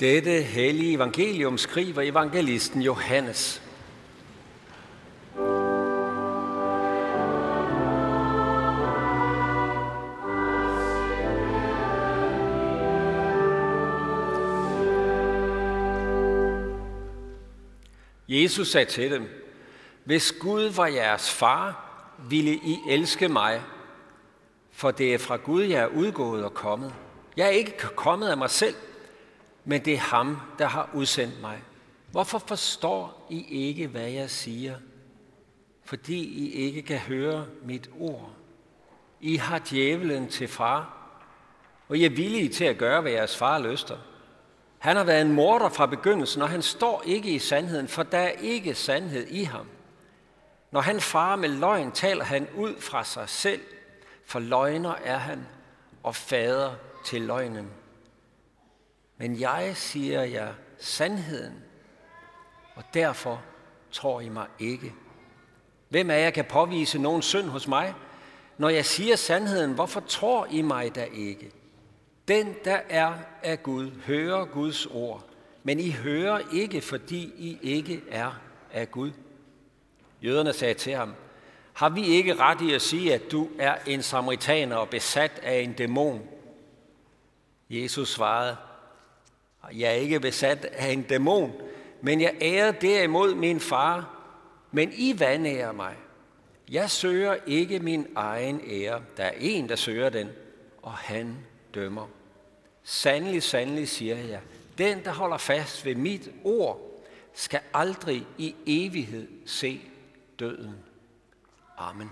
Dette hellige evangelium skriver evangelisten Johannes. Jesus sagde til dem, hvis Gud var jeres far, ville I elske mig, for det er fra Gud, jeg er udgået og kommet. Jeg er ikke kommet af mig selv, men det er ham, der har udsendt mig. Hvorfor forstår I ikke, hvad jeg siger? Fordi I ikke kan høre mit ord. I har djævelen til far, og I er villige til at gøre, hvad jeres far lyster. Han har været en morder fra begyndelsen, og han står ikke i sandheden, for der er ikke sandhed i ham. Når han farer med løgn, taler han ud fra sig selv, for løgner er han og fader til løgnen. Men jeg siger jer sandheden, og derfor tror I mig ikke. Hvem af jer kan påvise nogen synd hos mig? Når jeg siger sandheden, hvorfor tror I mig da ikke? Den, der er af Gud, hører Guds ord, men I hører ikke, fordi I ikke er af Gud. Jøderne sagde til ham, har vi ikke ret i at sige, at du er en samaritaner og besat af en dæmon? Jesus svarede, jeg er ikke besat af en dæmon, men jeg ærer derimod min far, men I vandærer mig. Jeg søger ikke min egen ære. Der er en, der søger den, og han dømmer. Sandelig, sandelig siger jeg, den, der holder fast ved mit ord, skal aldrig i evighed se døden. Amen.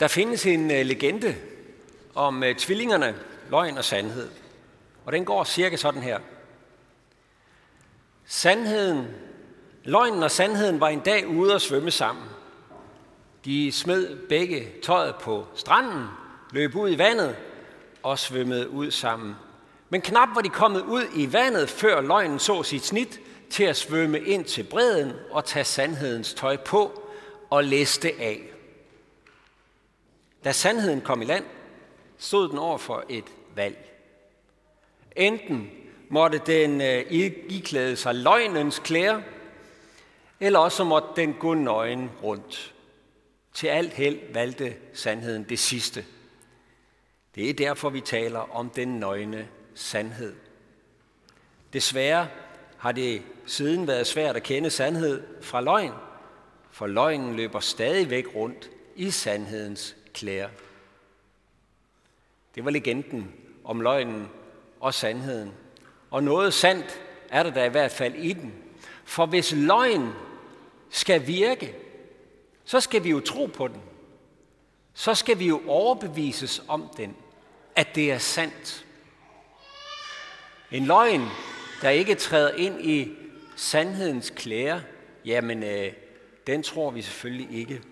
Der findes en øh, legende om øh, tvillingerne, løgn og sandhed. Og den går cirka sådan her. Sandheden, løgnen og sandheden var en dag ude at svømme sammen. De smed begge tøjet på stranden, løb ud i vandet og svømmede ud sammen. Men knap var de kommet ud i vandet, før løgnen så sit snit til at svømme ind til bredden og tage sandhedens tøj på og læste af. Da sandheden kom i land, stod den over for et valg. Enten måtte den øh, iklæde sig løgnens klæder, eller også måtte den gå nøgen rundt. Til alt held valgte sandheden det sidste. Det er derfor, vi taler om den nøgne sandhed. Desværre har det siden været svært at kende sandhed fra løgn, for løgnen løber stadigvæk rundt i sandhedens klæder. Det var legenden om løgnen og sandheden. Og noget sandt er der da i hvert fald i den. For hvis løgn skal virke, så skal vi jo tro på den. Så skal vi jo overbevises om den, at det er sandt. En løgn, der ikke træder ind i sandhedens klæder, jamen øh, den tror vi selvfølgelig ikke.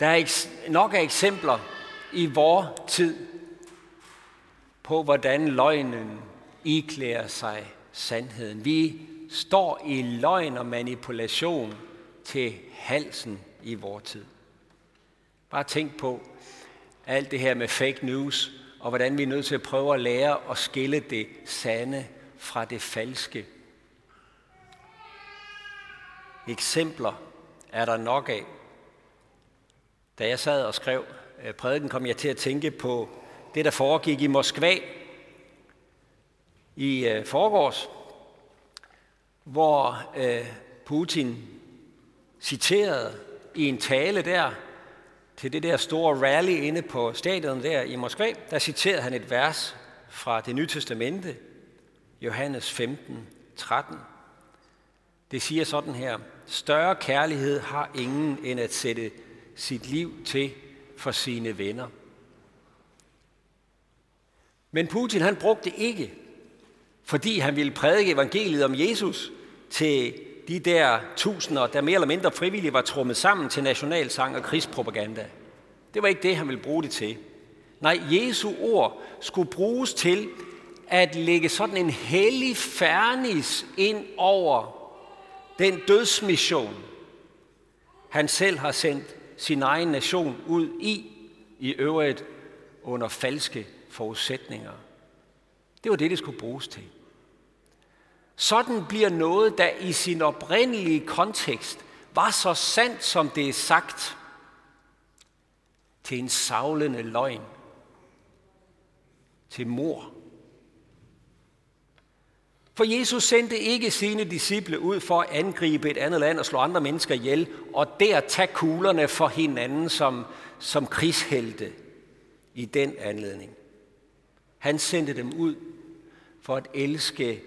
Der er nok af eksempler i vor tid på, hvordan løgnen iklærer sig sandheden. Vi står i løgn og manipulation til halsen i vor tid. Bare tænk på alt det her med fake news, og hvordan vi er nødt til at prøve at lære at skille det sande fra det falske. Eksempler er der nok af. Da jeg sad og skrev øh, prædiken, kom jeg til at tænke på det, der foregik i Moskva i øh, forgårs, hvor øh, Putin citerede i en tale der til det der store rally inde på stadion der i Moskva, der citerede han et vers fra det nye testamente, Johannes 15, 13. Det siger sådan her, større kærlighed har ingen end at sætte sit liv til for sine venner. Men Putin han brugte det ikke, fordi han ville prædike evangeliet om Jesus til de der tusinder, der mere eller mindre frivilligt var trummet sammen til nationalsang og krigspropaganda. Det var ikke det, han ville bruge det til. Nej, Jesu ord skulle bruges til at lægge sådan en hellig fernis ind over den dødsmission, han selv har sendt sin egen nation ud i, i øvrigt under falske forudsætninger. Det var det, det skulle bruges til. Sådan bliver noget, der i sin oprindelige kontekst var så sandt, som det er sagt, til en savlende løgn, til mor. For Jesus sendte ikke sine disciple ud for at angribe et andet land og slå andre mennesker ihjel, og der tage kuglerne for hinanden som, som krigshelte i den anledning. Han sendte dem ud for at elske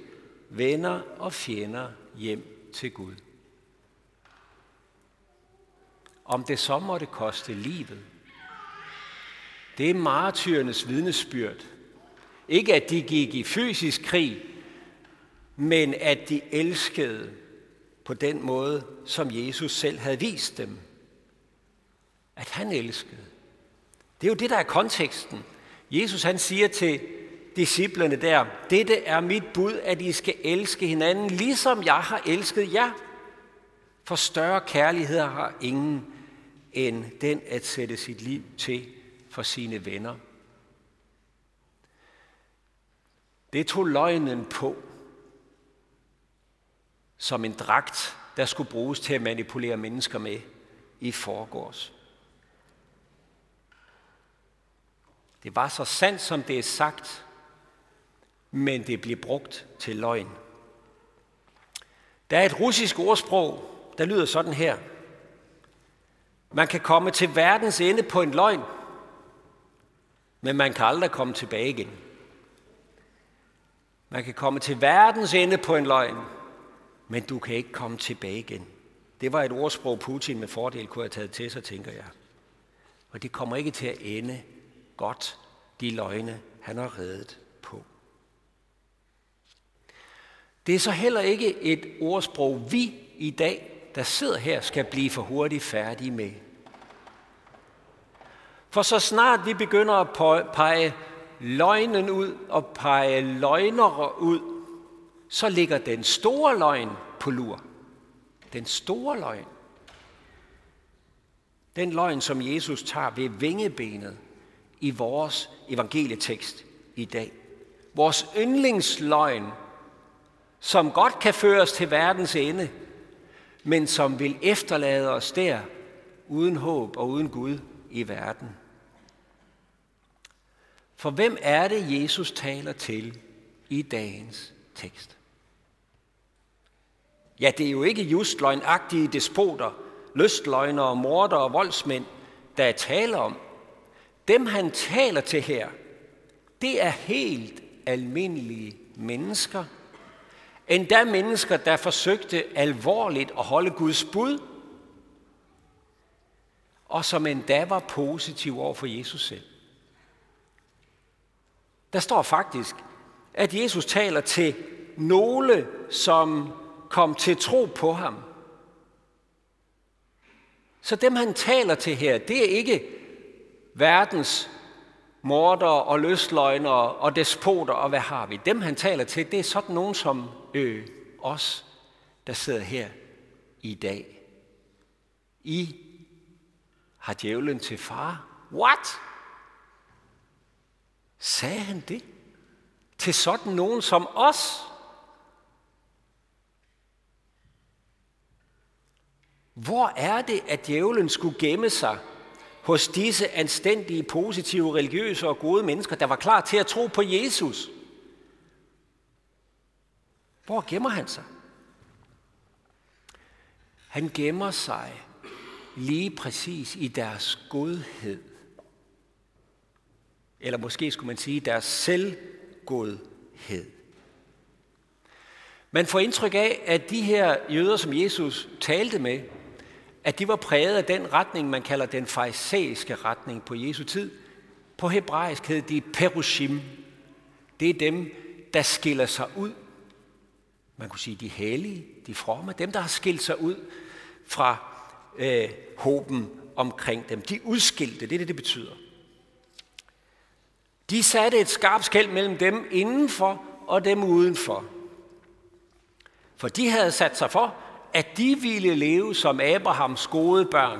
venner og fjender hjem til Gud. Om det så måtte koste livet. Det er martyrernes vidnesbyrd. Ikke at de gik i fysisk krig, men at de elskede på den måde, som Jesus selv havde vist dem. At han elskede. Det er jo det, der er konteksten. Jesus han siger til disciplerne der, dette er mit bud, at I skal elske hinanden, ligesom jeg har elsket jer. For større kærlighed har ingen end den at sætte sit liv til for sine venner. Det tog løgnen på som en dragt, der skulle bruges til at manipulere mennesker med i forgårs. Det var så sandt, som det er sagt, men det bliver brugt til løgn. Der er et russisk ordsprog, der lyder sådan her. Man kan komme til verdens ende på en løgn, men man kan aldrig komme tilbage igen. Man kan komme til verdens ende på en løgn, men du kan ikke komme tilbage igen. Det var et ordsprog, Putin med fordel kunne have taget til sig, tænker jeg. Og det kommer ikke til at ende godt, de løgne, han har reddet på. Det er så heller ikke et ordsprog, vi i dag, der sidder her, skal blive for hurtigt færdige med. For så snart vi begynder at pege løgnen ud og pege løgnere ud, så ligger den store løgn på lur. Den store løgn. Den løgn, som Jesus tager ved vingebenet i vores evangelietekst i dag. Vores yndlingsløgn, som godt kan føres til verdens ende, men som vil efterlade os der uden håb og uden Gud i verden. For hvem er det, Jesus taler til i dagens tekst? Ja, det er jo ikke just løgnagtige despoter, lystløgnere, morder og voldsmænd, der er tale om. Dem han taler til her, det er helt almindelige mennesker. Endda mennesker, der forsøgte alvorligt at holde Guds bud, og som endda var positive over for Jesus selv. Der står faktisk, at Jesus taler til nogle, som kom til tro på ham. Så dem han taler til her, det er ikke verdens morder og løsløgnere og despoter og hvad har vi. Dem han taler til, det er sådan nogen som øh, os, der sidder her i dag. I har djævlen til far. What? Sagde han det? Til sådan nogen som os? Hvor er det, at djævlen skulle gemme sig hos disse anstændige, positive, religiøse og gode mennesker, der var klar til at tro på Jesus? Hvor gemmer han sig? Han gemmer sig lige præcis i deres godhed. Eller måske skulle man sige deres selvgodhed. Man får indtryk af, at de her jøder, som Jesus talte med, at de var præget af den retning, man kalder den farisæiske retning på Jesu tid. På hebraisk hed de perushim. Det er dem, der skiller sig ud. Man kunne sige de hellige, de fromme, dem der har skilt sig ud fra øh, håben omkring dem. De udskilte, det er det, det betyder. De satte et skarpt skæld mellem dem indenfor og dem udenfor. For de havde sat sig for, at de ville leve som Abrahams gode børn.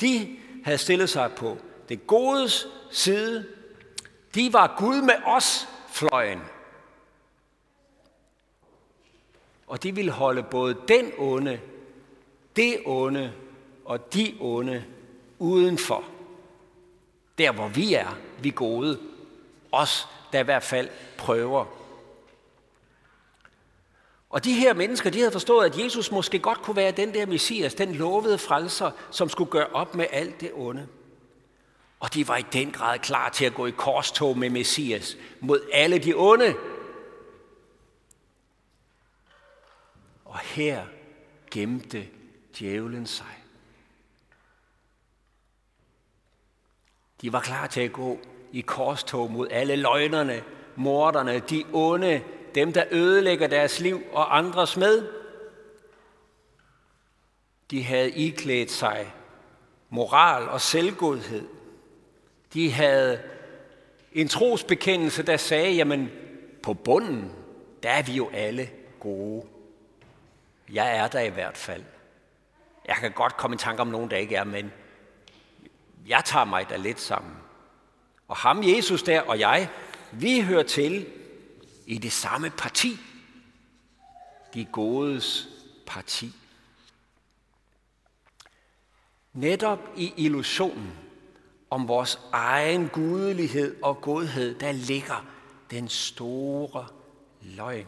De havde stillet sig på det godes side. De var Gud med os fløjen. Og de ville holde både den onde, det onde og de onde udenfor. Der hvor vi er, vi gode. Os, der i hvert fald prøver. Og de her mennesker, de havde forstået, at Jesus måske godt kunne være den der messias, den lovede frelser, som skulle gøre op med alt det onde. Og de var i den grad klar til at gå i korstog med messias mod alle de onde. Og her gemte djævlen sig. De var klar til at gå i korstog mod alle løgnerne, morderne, de onde, dem der ødelægger deres liv og andres med. De havde iklædt sig moral og selvgodhed. De havde en trosbekendelse, der sagde, jamen på bunden, der er vi jo alle gode. Jeg er der i hvert fald. Jeg kan godt komme i tanke om nogen, der ikke er, men jeg tager mig da lidt sammen. Og ham, Jesus der og jeg, vi hører til i det samme parti. De godes parti. Netop i illusionen om vores egen gudelighed og godhed, der ligger den store løgn.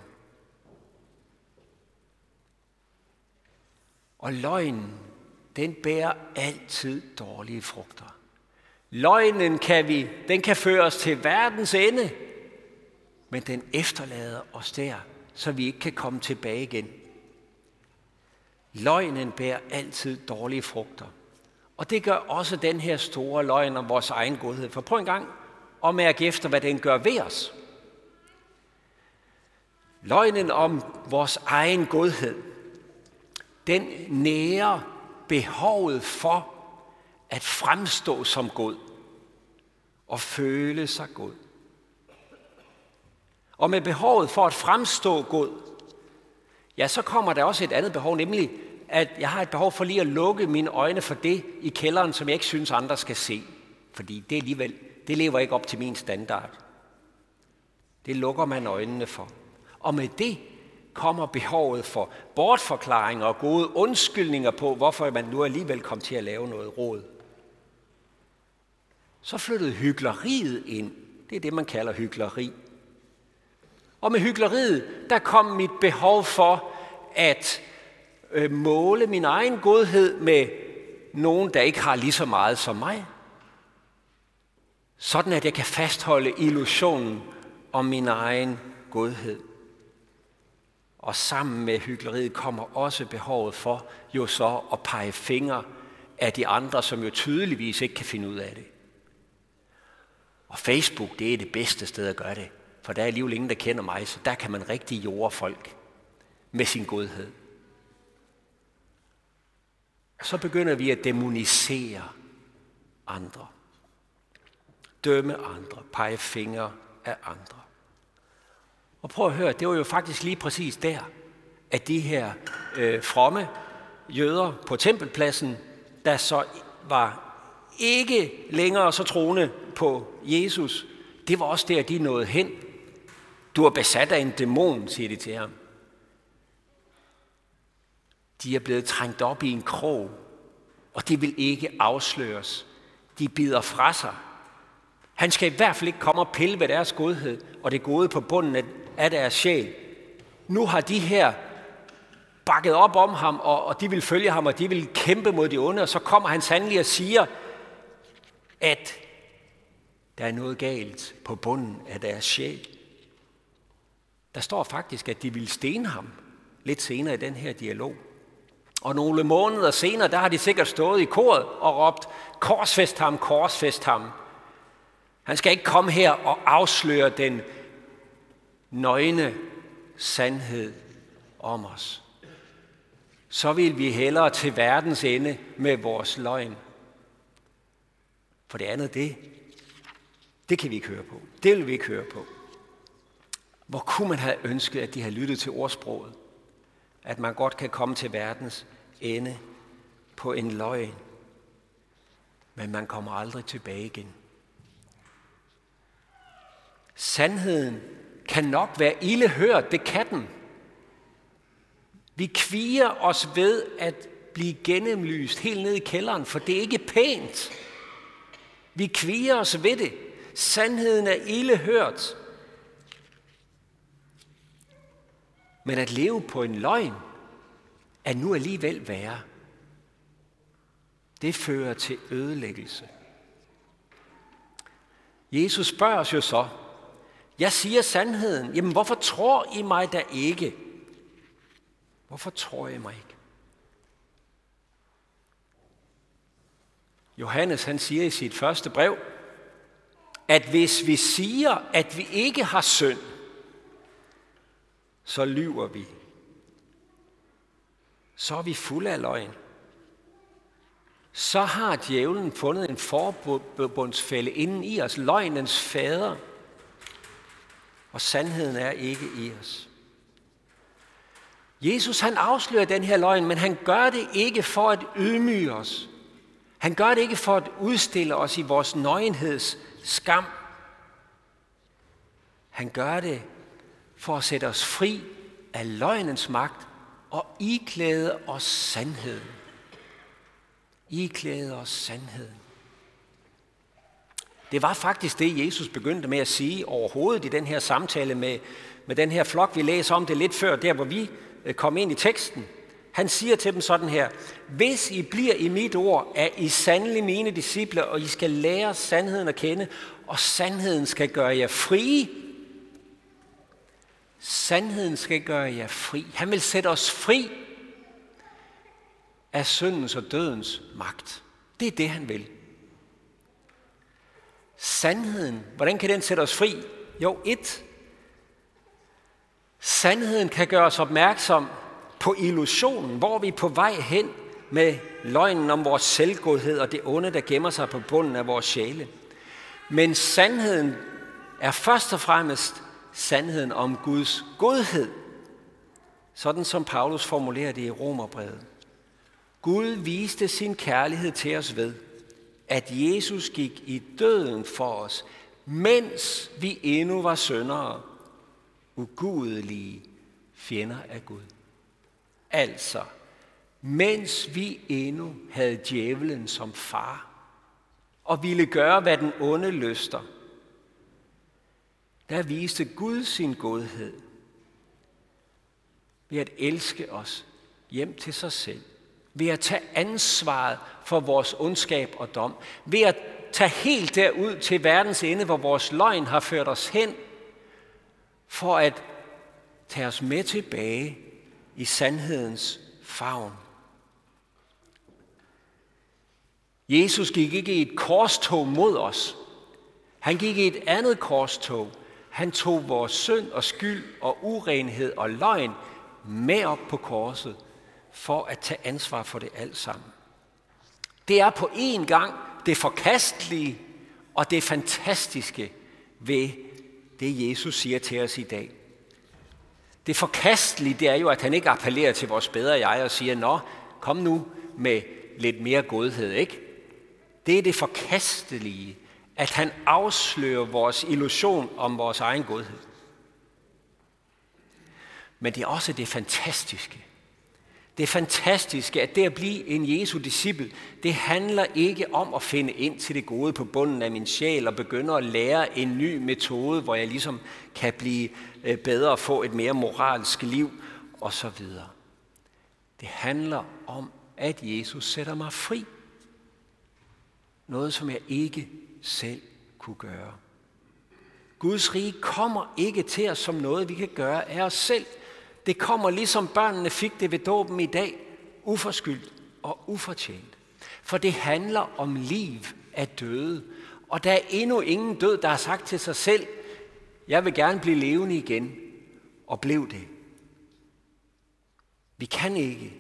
Og løgnen, den bærer altid dårlige frugter. Løgnen kan vi, den kan føre os til verdens ende, men den efterlader os der, så vi ikke kan komme tilbage igen. Løgnen bærer altid dårlige frugter. Og det gør også den her store løgn om vores egen godhed. For prøv en gang at mærke efter, hvad den gør ved os. Løgnen om vores egen godhed, den nærer behovet for at fremstå som god og føle sig god. Og med behovet for at fremstå god, ja, så kommer der også et andet behov, nemlig at jeg har et behov for lige at lukke mine øjne for det i kælderen, som jeg ikke synes, andre skal se. Fordi det alligevel, det lever ikke op til min standard. Det lukker man øjnene for. Og med det kommer behovet for bortforklaringer og gode undskyldninger på, hvorfor man nu alligevel kom til at lave noget råd. Så flyttede hyggeleriet ind. Det er det, man kalder hyggeleri. Og med hyggeleriet, der kom mit behov for at øh, måle min egen godhed med nogen, der ikke har lige så meget som mig. Sådan at jeg kan fastholde illusionen om min egen godhed. Og sammen med hyggeleriet kommer også behovet for jo så at pege fingre af de andre, som jo tydeligvis ikke kan finde ud af det. Og Facebook, det er det bedste sted at gøre det. For der er alligevel ingen, der kender mig, så der kan man rigtig jorde folk med sin godhed. Så begynder vi at demonisere andre. Dømme andre, pege fingre af andre. Og prøv at høre, det var jo faktisk lige præcis der, at de her øh, fromme jøder på tempelpladsen, der så var ikke længere så troende på Jesus, det var også der, de nåede hen. Du er besat af en dæmon, siger de til ham. De er blevet trængt op i en krog, og de vil ikke afsløres. De bider fra sig. Han skal i hvert fald ikke komme og pille ved deres godhed, og det gode på bunden af deres sjæl. Nu har de her bakket op om ham, og, og de vil følge ham, og de vil kæmpe mod de onde, og så kommer han sandelig og siger, at der er noget galt på bunden af deres sjæl. Der står faktisk, at de vil stene ham lidt senere i den her dialog. Og nogle måneder senere, der har de sikkert stået i koret og råbt, korsfest ham, korsfest ham. Han skal ikke komme her og afsløre den nøgne sandhed om os. Så vil vi hellere til verdens ende med vores løgn. For det andet det, Det kan vi ikke høre på. Det vil vi ikke høre på. Hvor kunne man have ønsket, at de havde lyttet til ordsproget? At man godt kan komme til verdens ende på en løgn, men man kommer aldrig tilbage igen. Sandheden kan nok være ille hørt, det kan den. Vi kviger os ved at blive gennemlyst helt ned i kælderen, for det er ikke pænt. Vi kviger os ved det. Sandheden er ille hørt. Men at leve på en løgn er nu alligevel værre. Det fører til ødelæggelse. Jesus spørger os jo så, jeg siger sandheden, jamen hvorfor tror I mig da ikke? Hvorfor tror I mig ikke? Johannes han siger i sit første brev, at hvis vi siger, at vi ikke har synd, så lyver vi. Så er vi fulde af løgn. Så har djævlen fundet en forbundsfælde inden i os, løgnens fader, og sandheden er ikke i os. Jesus han afslører den her løgn, men han gør det ikke for at ydmyge os. Han gør det ikke for at udstille os i vores nøgenheds skam. Han gør det for at sætte os fri af løgnens magt og iklæde os sandheden. Iklæde os sandheden. Det var faktisk det, Jesus begyndte med at sige overhovedet i den her samtale med, med den her flok. Vi læser om det lidt før, der hvor vi øh, kom ind i teksten. Han siger til dem sådan her, hvis I bliver i mit ord, er I sandelig mine disciple, og I skal lære sandheden at kende, og sandheden skal gøre jer frie. Sandheden skal gøre jer fri. Han vil sætte os fri af syndens og dødens magt. Det er det, han vil. Sandheden, hvordan kan den sætte os fri? Jo, et. Sandheden kan gøre os opmærksom på illusionen, hvor vi er på vej hen med løgnen om vores selvgodhed og det onde, der gemmer sig på bunden af vores sjæle. Men sandheden er først og fremmest sandheden om Guds godhed. Sådan som Paulus formulerer det i Romerbrevet. Gud viste sin kærlighed til os ved, at Jesus gik i døden for os, mens vi endnu var søndere, ugudelige fjender af Gud. Altså, mens vi endnu havde djævelen som far, og ville gøre, hvad den onde lyster, der viste Gud sin godhed ved at elske os hjem til sig selv, ved at tage ansvaret for vores ondskab og dom, ved at tage helt derud til verdens ende, hvor vores løgn har ført os hen, for at tage os med tilbage i sandhedens favn. Jesus gik ikke i et korstog mod os. Han gik i et andet korstog. Han tog vores synd og skyld og urenhed og løgn med op på korset for at tage ansvar for det alt sammen. Det er på én gang det forkastelige og det fantastiske ved det, Jesus siger til os i dag. Det forkastelige, det er jo, at han ikke appellerer til vores bedre jeg og siger, nå, kom nu med lidt mere godhed, ikke? Det er det forkastelige, at han afslører vores illusion om vores egen godhed. Men det er også det fantastiske. Det fantastiske, at det at blive en Jesu disciple, det handler ikke om at finde ind til det gode på bunden af min sjæl og begynde at lære en ny metode, hvor jeg ligesom kan blive øh, bedre og få et mere moralsk liv osv. Det handler om, at Jesus sætter mig fri. Noget, som jeg ikke selv kunne gøre. Guds rige kommer ikke til os som noget, vi kan gøre af os selv. Det kommer ligesom børnene fik det ved dåben i dag, uforskyldt og ufortjent. For det handler om liv af døde. Og der er endnu ingen død, der har sagt til sig selv, jeg vil gerne blive levende igen, og blev det. Vi kan ikke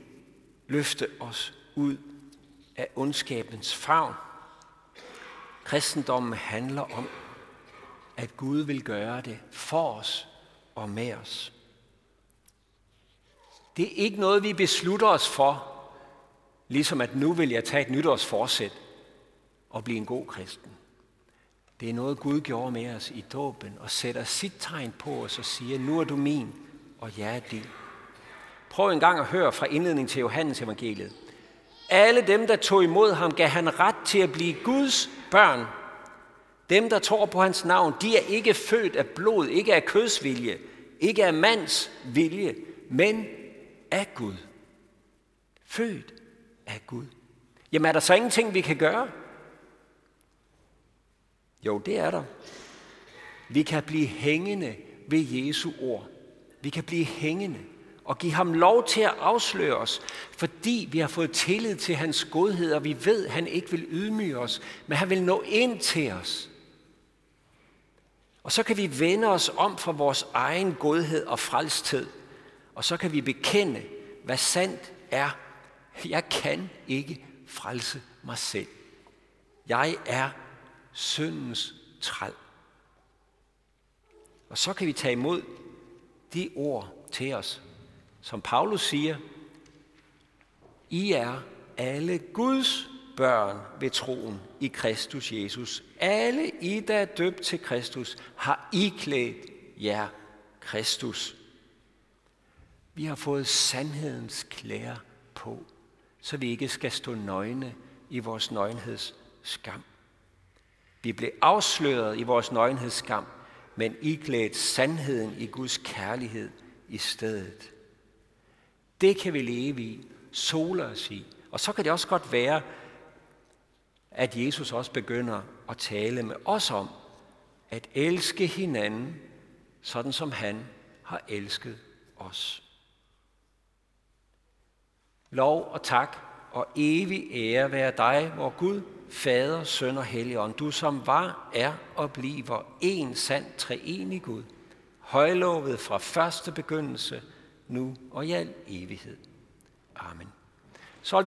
løfte os ud af ondskabens favn. Kristendommen handler om at Gud vil gøre det for os og med os. Det er ikke noget, vi beslutter os for, ligesom at nu vil jeg tage et nytårsforsæt og blive en god kristen. Det er noget, Gud gjorde med os i dåben og sætter sit tegn på os og siger, nu er du min, og jeg er din. Prøv en gang at høre fra indledning til Johannes evangeliet. Alle dem, der tog imod ham, gav han ret til at blive Guds børn. Dem, der tror på hans navn, de er ikke født af blod, ikke af kødsvilje, ikke af mands vilje, men af Gud. Født af Gud. Jamen er der så ingenting, vi kan gøre? Jo, det er der. Vi kan blive hængende ved Jesu ord. Vi kan blive hængende og give ham lov til at afsløre os, fordi vi har fået tillid til hans godhed, og vi ved, at han ikke vil ydmyge os, men han vil nå ind til os. Og så kan vi vende os om fra vores egen godhed og frelsthed, og så kan vi bekende, hvad sandt er. Jeg kan ikke frelse mig selv. Jeg er syndens træl. Og så kan vi tage imod de ord til os, som Paulus siger, I er alle Guds børn ved troen i Kristus Jesus. Alle I, der er døbt til Kristus, har iklædt jer Kristus. Vi har fået sandhedens klæder på, så vi ikke skal stå nøgne i vores nøgenheds skam. Vi blev afsløret i vores nøgenhedsskam, men iklædt sandheden i Guds kærlighed i stedet. Det kan vi leve i, sole os i. Og så kan det også godt være, at Jesus også begynder at tale med os om at elske hinanden, sådan som han har elsket os. Lov og tak og evig ære være dig, vor Gud, Fader, Søn og Helligånd, du som var, er og bliver en sand treenig Gud, højlovet fra første begyndelse, nu og i al evighed. Amen. Så